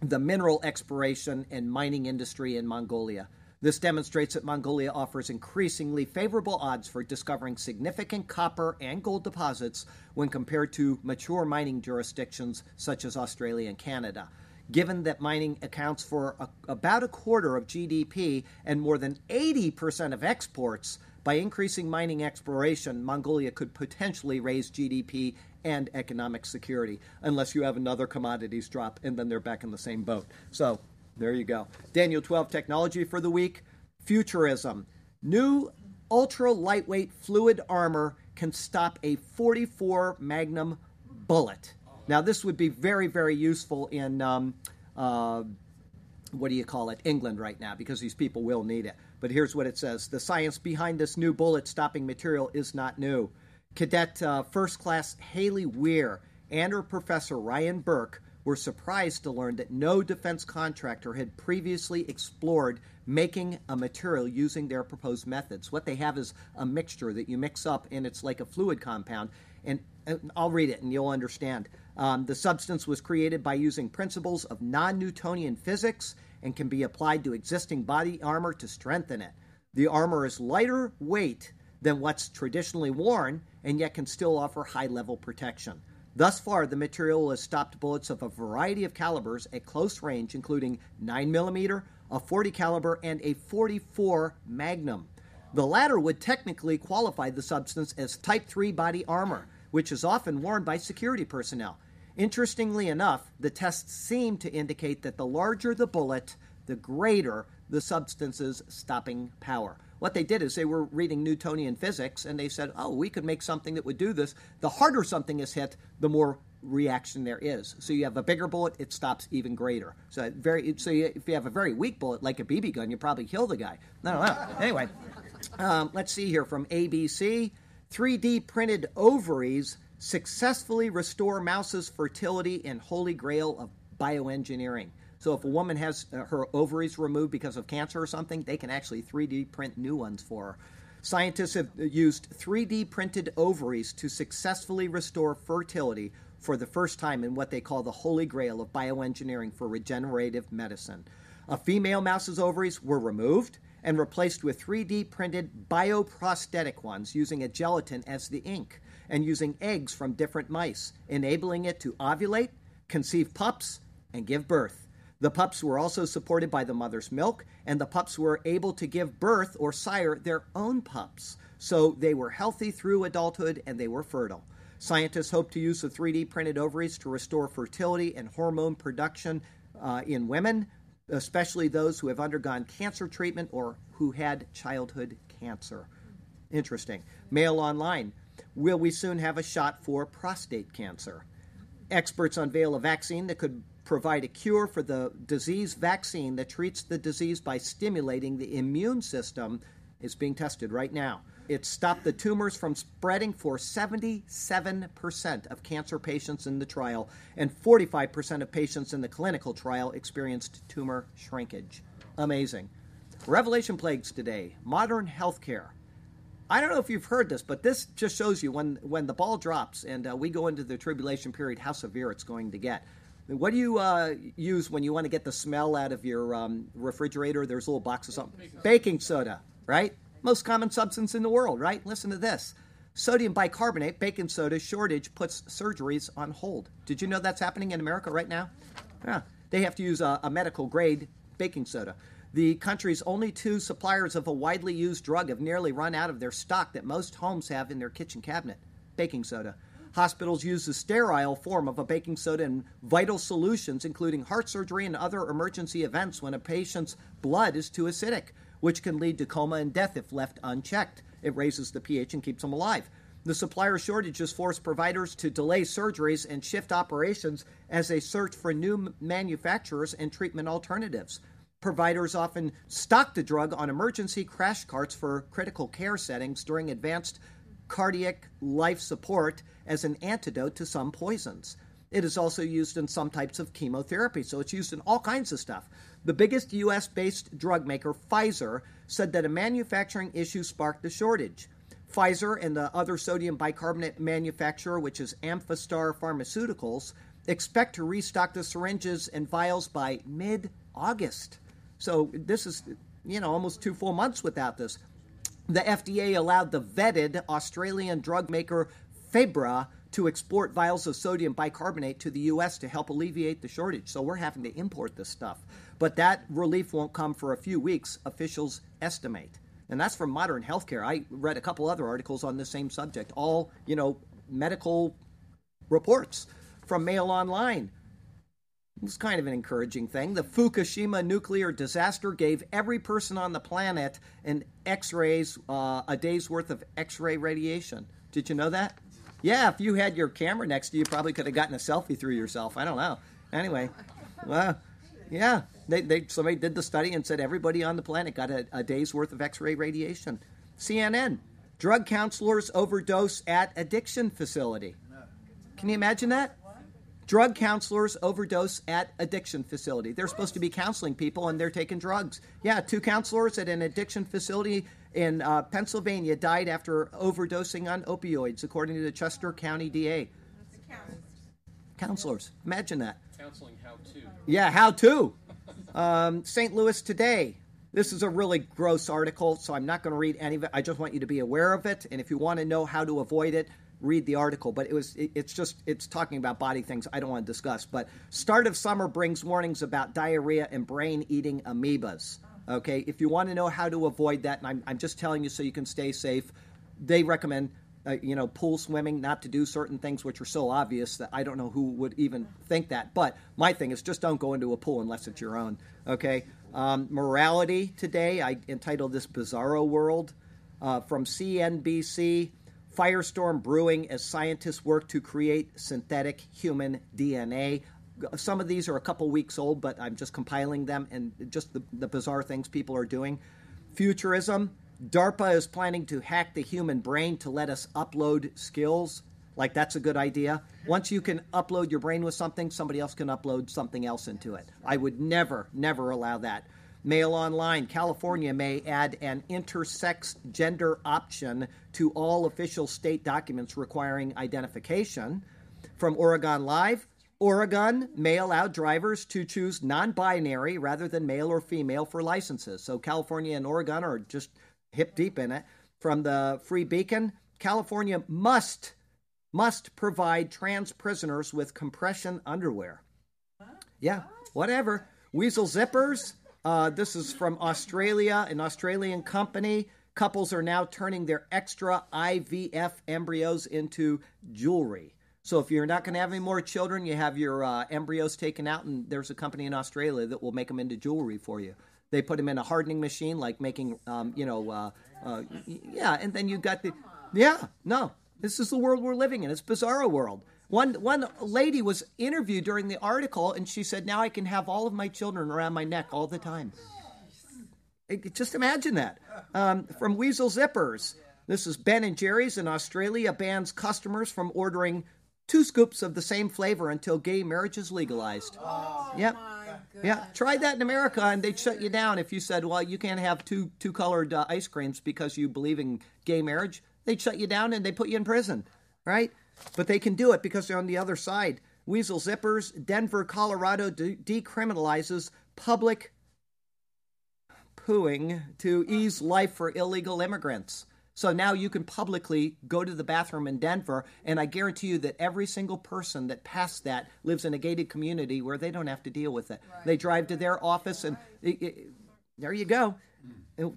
the mineral exploration and mining industry in Mongolia. This demonstrates that Mongolia offers increasingly favorable odds for discovering significant copper and gold deposits when compared to mature mining jurisdictions such as Australia and Canada. Given that mining accounts for a, about a quarter of GDP and more than 80% of exports, by increasing mining exploration, Mongolia could potentially raise GDP and economic security, unless you have another commodities drop and then they're back in the same boat. So there you go. Daniel 12 technology for the week futurism. New ultra lightweight fluid armor can stop a 44 Magnum bullet. Now, this would be very, very useful in. Um, uh, what do you call it, England right now, because these people will need it. But here's what it says The science behind this new bullet stopping material is not new. Cadet uh, First Class Haley Weir and her professor Ryan Burke were surprised to learn that no defense contractor had previously explored making a material using their proposed methods. What they have is a mixture that you mix up, and it's like a fluid compound. And, and I'll read it and you'll understand. Um, the substance was created by using principles of non Newtonian physics and can be applied to existing body armor to strengthen it. The armor is lighter weight than what's traditionally worn and yet can still offer high level protection. Thus far, the material has stopped bullets of a variety of calibers at close range, including 9mm, a 40 caliber, and a 44 Magnum. The latter would technically qualify the substance as Type 3 body armor, which is often worn by security personnel. Interestingly enough, the tests seem to indicate that the larger the bullet, the greater the substance's stopping power. What they did is they were reading Newtonian physics and they said, oh, we could make something that would do this. The harder something is hit, the more reaction there is. So you have a bigger bullet, it stops even greater. So very, so you, if you have a very weak bullet like a BB gun, you probably kill the guy. No, anyway, um, let's see here from ABC. 3D printed ovaries successfully restore mouse's fertility in holy grail of bioengineering. So if a woman has uh, her ovaries removed because of cancer or something, they can actually 3D print new ones for her. Scientists have used 3D printed ovaries to successfully restore fertility for the first time in what they call the holy grail of bioengineering for regenerative medicine. A female mouse's ovaries were removed and replaced with 3D printed bioprosthetic ones using a gelatin as the ink and using eggs from different mice, enabling it to ovulate, conceive pups, and give birth. The pups were also supported by the mother's milk, and the pups were able to give birth or sire their own pups. So they were healthy through adulthood and they were fertile. Scientists hope to use the 3D printed ovaries to restore fertility and hormone production uh, in women, especially those who have undergone cancer treatment or who had childhood cancer. Interesting. Mail Online Will we soon have a shot for prostate cancer? Experts unveil a vaccine that could provide a cure for the disease vaccine that treats the disease by stimulating the immune system is being tested right now. It stopped the tumors from spreading for 77% of cancer patients in the trial, and 45% of patients in the clinical trial experienced tumor shrinkage. Amazing. Revelation plagues today modern healthcare. I don't know if you've heard this, but this just shows you when when the ball drops and uh, we go into the tribulation period, how severe it's going to get. What do you uh, use when you want to get the smell out of your um, refrigerator? There's a little box of something. Baking soda, right? Most common substance in the world, right? Listen to this. Sodium bicarbonate, baking soda shortage puts surgeries on hold. Did you know that's happening in America right now? Yeah. They have to use a, a medical grade baking soda. The country's only two suppliers of a widely used drug have nearly run out of their stock that most homes have in their kitchen cabinet baking soda. Hospitals use the sterile form of a baking soda in vital solutions, including heart surgery and other emergency events when a patient's blood is too acidic, which can lead to coma and death if left unchecked. It raises the pH and keeps them alive. The supplier shortages force providers to delay surgeries and shift operations as they search for new manufacturers and treatment alternatives providers often stock the drug on emergency crash carts for critical care settings during advanced cardiac life support as an antidote to some poisons. It is also used in some types of chemotherapy, so it's used in all kinds of stuff. The biggest US based drug maker, Pfizer, said that a manufacturing issue sparked the shortage. Pfizer and the other sodium bicarbonate manufacturer, which is Amphastar Pharmaceuticals, expect to restock the syringes and vials by mid August. So this is, you know, almost two full months without this. The FDA allowed the vetted Australian drug maker Phebra to export vials of sodium bicarbonate to the U.S. to help alleviate the shortage. So we're having to import this stuff. But that relief won't come for a few weeks, officials estimate. And that's from Modern Healthcare. I read a couple other articles on the same subject, all, you know, medical reports from Mail Online. It's kind of an encouraging thing. The Fukushima nuclear disaster gave every person on the planet an X-rays, uh, a day's worth of X-ray radiation. Did you know that? Yeah, if you had your camera next to you, you probably could have gotten a selfie through yourself. I don't know. Anyway, well, yeah, they, they somebody did the study and said everybody on the planet got a, a day's worth of X-ray radiation. CNN, drug counselors overdose at addiction facility. Can you imagine that? Drug counselors overdose at addiction facility. They're supposed to be counseling people and they're taking drugs. Yeah, two counselors at an addiction facility in uh, Pennsylvania died after overdosing on opioids, according to the Chester County DA. Counselors, imagine that. Counseling how to. Yeah, how to. Um, St. Louis Today. This is a really gross article, so I'm not going to read any of it. I just want you to be aware of it, and if you want to know how to avoid it, read the article. But it was it, it's just it's talking about body things I don't want to discuss. But start of summer brings warnings about diarrhea and brain-eating amoebas. Okay, if you want to know how to avoid that, and I'm, I'm just telling you so you can stay safe, they recommend uh, you know, pool swimming, not to do certain things which are so obvious that I don't know who would even think that. But my thing is just don't go into a pool unless it's your own. Okay. Um, morality today, I entitled this Bizarro World uh, from CNBC. Firestorm brewing as scientists work to create synthetic human DNA. Some of these are a couple weeks old, but I'm just compiling them and just the, the bizarre things people are doing. Futurism, DARPA is planning to hack the human brain to let us upload skills. Like, that's a good idea. Once you can upload your brain with something, somebody else can upload something else into it. I would never, never allow that. Mail Online, California may add an intersex gender option to all official state documents requiring identification. From Oregon Live, Oregon may allow drivers to choose non binary rather than male or female for licenses. So California and Oregon are just hip deep in it. From the Free Beacon, California must must provide trans prisoners with compression underwear. Yeah, whatever. Weasel zippers. Uh, this is from Australia, an Australian company. Couples are now turning their extra IVF embryos into jewelry. So if you're not going to have any more children, you have your uh, embryos taken out, and there's a company in Australia that will make them into jewelry for you. They put them in a hardening machine, like making, um, you know, uh, uh, yeah. And then you got the, yeah. No, this is the world we're living in. It's bizarro world. One one lady was interviewed during the article, and she said, "Now I can have all of my children around my neck all the time." It, just imagine that. Um, from Weasel Zippers, this is Ben and Jerry's in Australia bans customers from ordering two scoops of the same flavor until gay marriage is legalized. Oh, yep. Yeah, try that in America, and they'd shut you down if you said, "Well, you can't have two two colored uh, ice creams because you believe in gay marriage." They'd shut you down and they put you in prison, right? But they can do it because they're on the other side. Weasel zippers. Denver, Colorado de- decriminalizes public pooing to ease life for illegal immigrants. So now you can publicly go to the bathroom in Denver, and I guarantee you that every single person that passed that lives in a gated community where they don't have to deal with it. They drive to their office, and it, it, there you go. Hmm. It-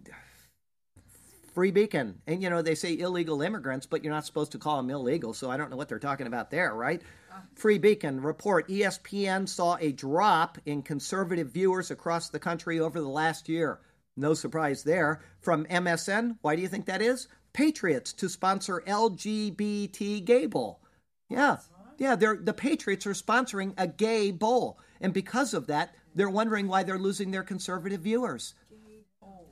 free beacon. And you know, they say illegal immigrants, but you're not supposed to call them illegal, so I don't know what they're talking about there, right? Oh. Free beacon report ESPN saw a drop in conservative viewers across the country over the last year. No surprise there. From MSN, why do you think that is? Patriots to sponsor LGBT gay bowl. Yeah. Yeah, they're the Patriots are sponsoring a gay bowl. And because of that, they're wondering why they're losing their conservative viewers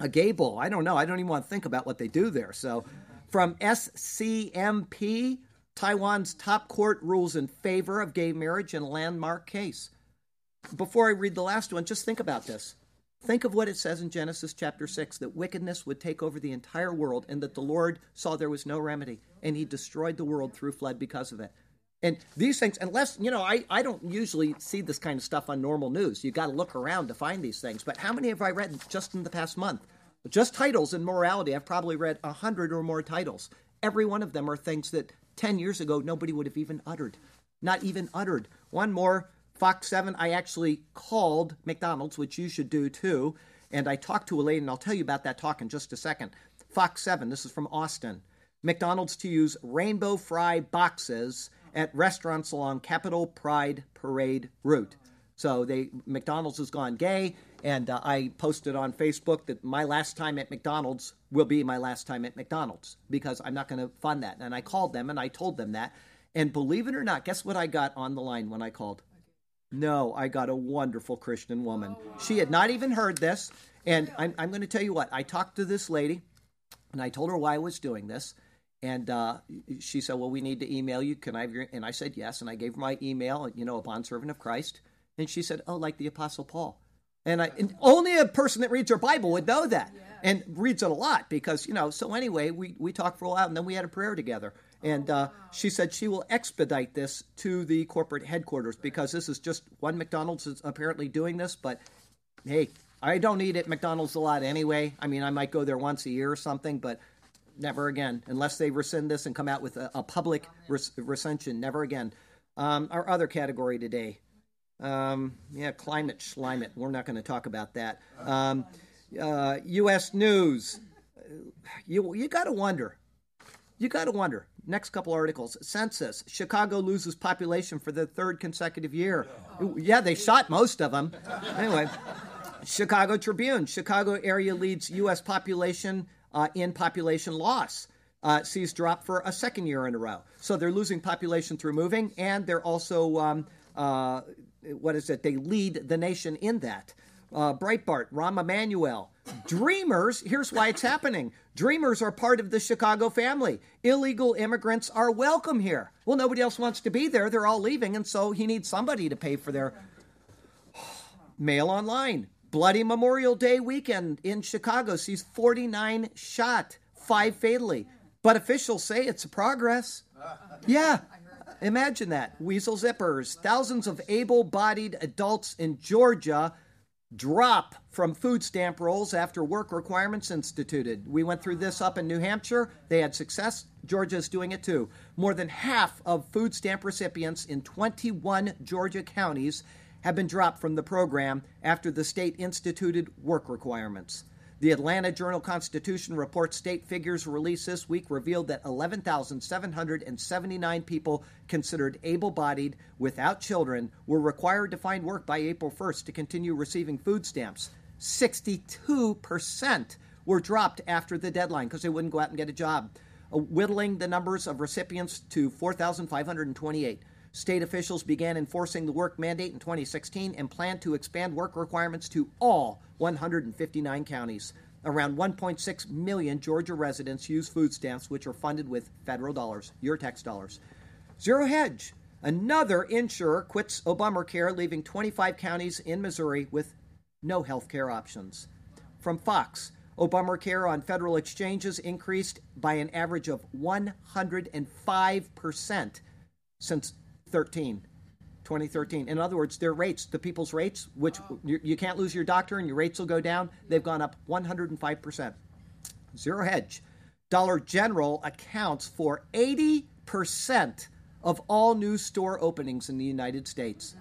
a bowl. I don't know. I don't even want to think about what they do there. So, from SCMP, Taiwan's top court rules in favor of gay marriage in a landmark case. Before I read the last one, just think about this. Think of what it says in Genesis chapter 6 that wickedness would take over the entire world and that the Lord saw there was no remedy and he destroyed the world through flood because of it. And these things, unless, you know, I, I don't usually see this kind of stuff on normal news. You've got to look around to find these things. But how many have I read just in the past month? Just titles in morality. I've probably read a hundred or more titles. Every one of them are things that 10 years ago nobody would have even uttered. Not even uttered. One more Fox 7, I actually called McDonald's, which you should do too. And I talked to a lady, and I'll tell you about that talk in just a second. Fox 7, this is from Austin. McDonald's to use rainbow fry boxes at restaurants along Capitol Pride Parade route. So they McDonald's has gone gay, and uh, I posted on Facebook that my last time at McDonald's will be my last time at McDonald's because I'm not going to fund that. And I called them and I told them that. And believe it or not, guess what I got on the line when I called? No, I got a wonderful Christian woman. She had not even heard this. And I'm, I'm going to tell you what, I talked to this lady and I told her why I was doing this. And uh, she said, Well, we need to email you. Can I have your. And I said, Yes. And I gave her my email, you know, a bondservant of Christ. And she said, Oh, like the Apostle Paul. And, I, and only a person that reads her Bible would know that yeah. and reads it a lot because, you know, so anyway, we, we talked for a while and then we had a prayer together. And uh, she said she will expedite this to the corporate headquarters because this is just one McDonald's is apparently doing this. But hey, I don't eat at McDonald's a lot anyway. I mean, I might go there once a year or something, but never again unless they rescind this and come out with a, a public res- recension. Never again. Um, our other category today, um, yeah, climate climate. We're not going to talk about that. Um, uh, U.S. news. You you got to wonder. You got to wonder. Next couple articles. Census. Chicago loses population for the third consecutive year. Yeah, they shot most of them. Anyway, Chicago Tribune. Chicago area leads U.S. population uh, in population loss. Uh, sees drop for a second year in a row. So they're losing population through moving, and they're also um, uh, what is it? They lead the nation in that. Uh, Breitbart, Rahm Emanuel. Dreamers, here's why it's happening. Dreamers are part of the Chicago family. Illegal immigrants are welcome here. Well, nobody else wants to be there. They're all leaving, and so he needs somebody to pay for their mail online. Bloody Memorial Day weekend in Chicago sees 49 shot, five fatally. But officials say it's a progress. Yeah, Imagine that. Weasel zippers. Thousands of able bodied adults in Georgia drop from food stamp rolls after work requirements instituted. We went through this up in New Hampshire. They had success. Georgia is doing it too. More than half of food stamp recipients in 21 Georgia counties have been dropped from the program after the state instituted work requirements. The Atlanta Journal Constitution report state figures released this week revealed that 11,779 people considered able bodied without children were required to find work by April 1st to continue receiving food stamps. 62% were dropped after the deadline because they wouldn't go out and get a job, whittling the numbers of recipients to 4,528. State officials began enforcing the work mandate in 2016 and plan to expand work requirements to all 159 counties. Around 1.6 million Georgia residents use food stamps, which are funded with federal dollars, your tax dollars. Zero Hedge, another insurer, quits Obamacare, leaving 25 counties in Missouri with no health care options. From Fox, Obamacare on federal exchanges increased by an average of 105% since 13. 2013. In other words, their rates, the people's rates, which oh. you, you, can't lose your doctor and your rates will go down, they've gone up 105%. Zero hedge. Dollar General accounts for 80% of all new store openings in the United States.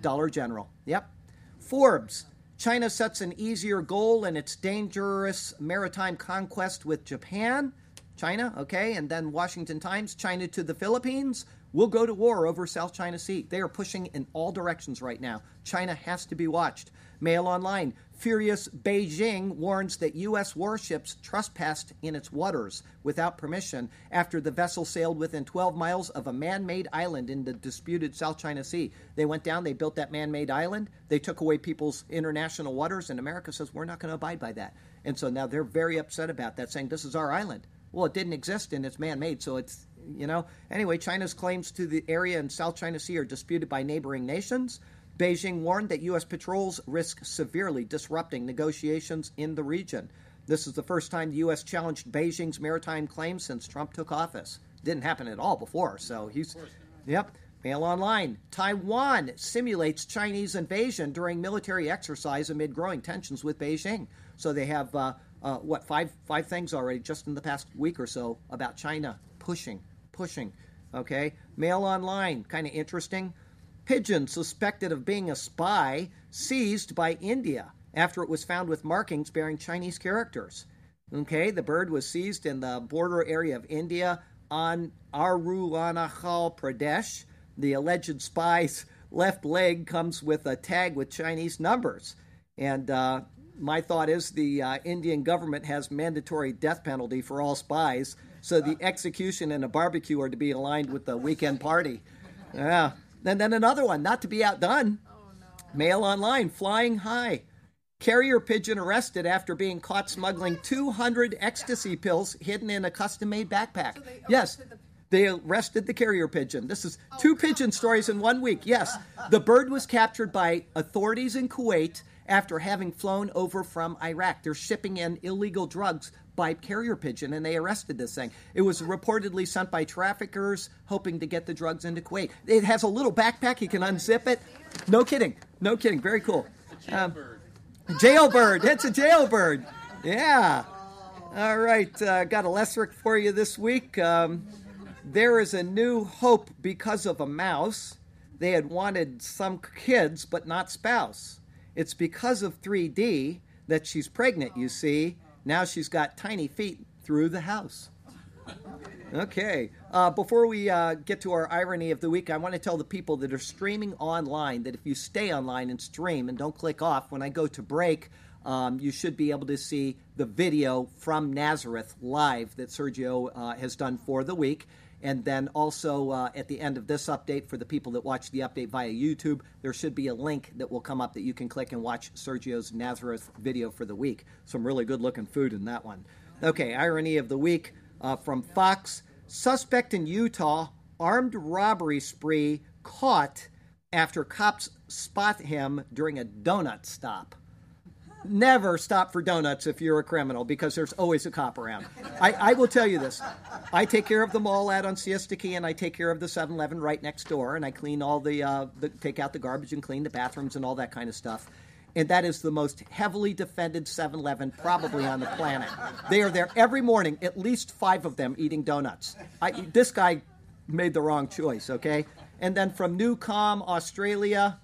Dollar General. Yep. Forbes. China sets an easier goal in its dangerous maritime conquest with Japan. China, okay, and then Washington Times, China to the Philippines, will go to war over South China Sea. They are pushing in all directions right now. China has to be watched. Mail Online. Furious Beijing warns that U.S. warships trespassed in its waters without permission after the vessel sailed within 12 miles of a man made island in the disputed South China Sea. They went down, they built that man made island, they took away people's international waters, and America says, we're not going to abide by that. And so now they're very upset about that, saying, this is our island. Well, it didn't exist and it's man made, so it's you know. Anyway, China's claims to the area in South China Sea are disputed by neighboring nations. Beijing warned that U.S. patrols risk severely disrupting negotiations in the region. This is the first time the U.S. challenged Beijing's maritime claims since Trump took office. Didn't happen at all before, so he's. Yep. Mail Online. Taiwan simulates Chinese invasion during military exercise amid growing tensions with Beijing. So they have uh, uh, what five five things already just in the past week or so about China pushing, pushing. Okay. Mail Online. Kind of interesting. Pigeon suspected of being a spy seized by India after it was found with markings bearing Chinese characters. Okay, the bird was seized in the border area of India on Arunachal Pradesh. The alleged spy's left leg comes with a tag with Chinese numbers. And uh, my thought is the uh, Indian government has mandatory death penalty for all spies, so the execution and a barbecue are to be aligned with the weekend party. Yeah. And then another one, not to be outdone. Mail online, flying high. Carrier pigeon arrested after being caught smuggling 200 ecstasy pills hidden in a custom made backpack. So yes. the- They arrested the carrier pigeon. This is two pigeon stories in one week. Yes. The bird was captured by authorities in Kuwait after having flown over from Iraq. They're shipping in illegal drugs by carrier pigeon and they arrested this thing. It was reportedly sent by traffickers hoping to get the drugs into Kuwait. It has a little backpack. You can unzip it. No kidding. No kidding. Very cool. Um, Jailbird. It's a jailbird. Yeah. All right. Uh, got a Lesserick for you this week. Um, there is a new hope because of a mouse. They had wanted some kids, but not spouse. It's because of 3D that she's pregnant, you see. Now she's got tiny feet through the house. Okay. Uh, before we uh, get to our irony of the week, I want to tell the people that are streaming online that if you stay online and stream and don't click off, when I go to break, um, you should be able to see the video from Nazareth live that Sergio uh, has done for the week. And then also uh, at the end of this update, for the people that watch the update via YouTube, there should be a link that will come up that you can click and watch Sergio's Nazareth video for the week. Some really good looking food in that one. Okay, irony of the week uh, from Fox. Suspect in Utah, armed robbery spree caught after cops spot him during a donut stop. Never stop for donuts if you're a criminal because there's always a cop around. I, I will tell you this. I take care of the mall out on Siesta Key and I take care of the 7 Eleven right next door and I clean all the, uh, the, take out the garbage and clean the bathrooms and all that kind of stuff. And that is the most heavily defended 7 Eleven probably on the planet. They are there every morning, at least five of them eating donuts. I, this guy made the wrong choice, okay? And then from Newcom, Australia,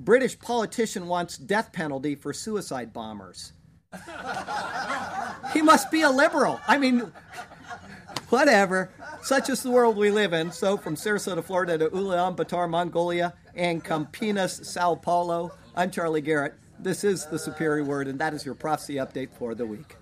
British politician wants death penalty for suicide bombers. he must be a liberal. I mean, whatever. Such is the world we live in. So, from Sarasota, Florida to Ulaanbaatar, Mongolia, and Campinas, Sao Paulo, I'm Charlie Garrett. This is the Superior Word, and that is your prophecy update for the week.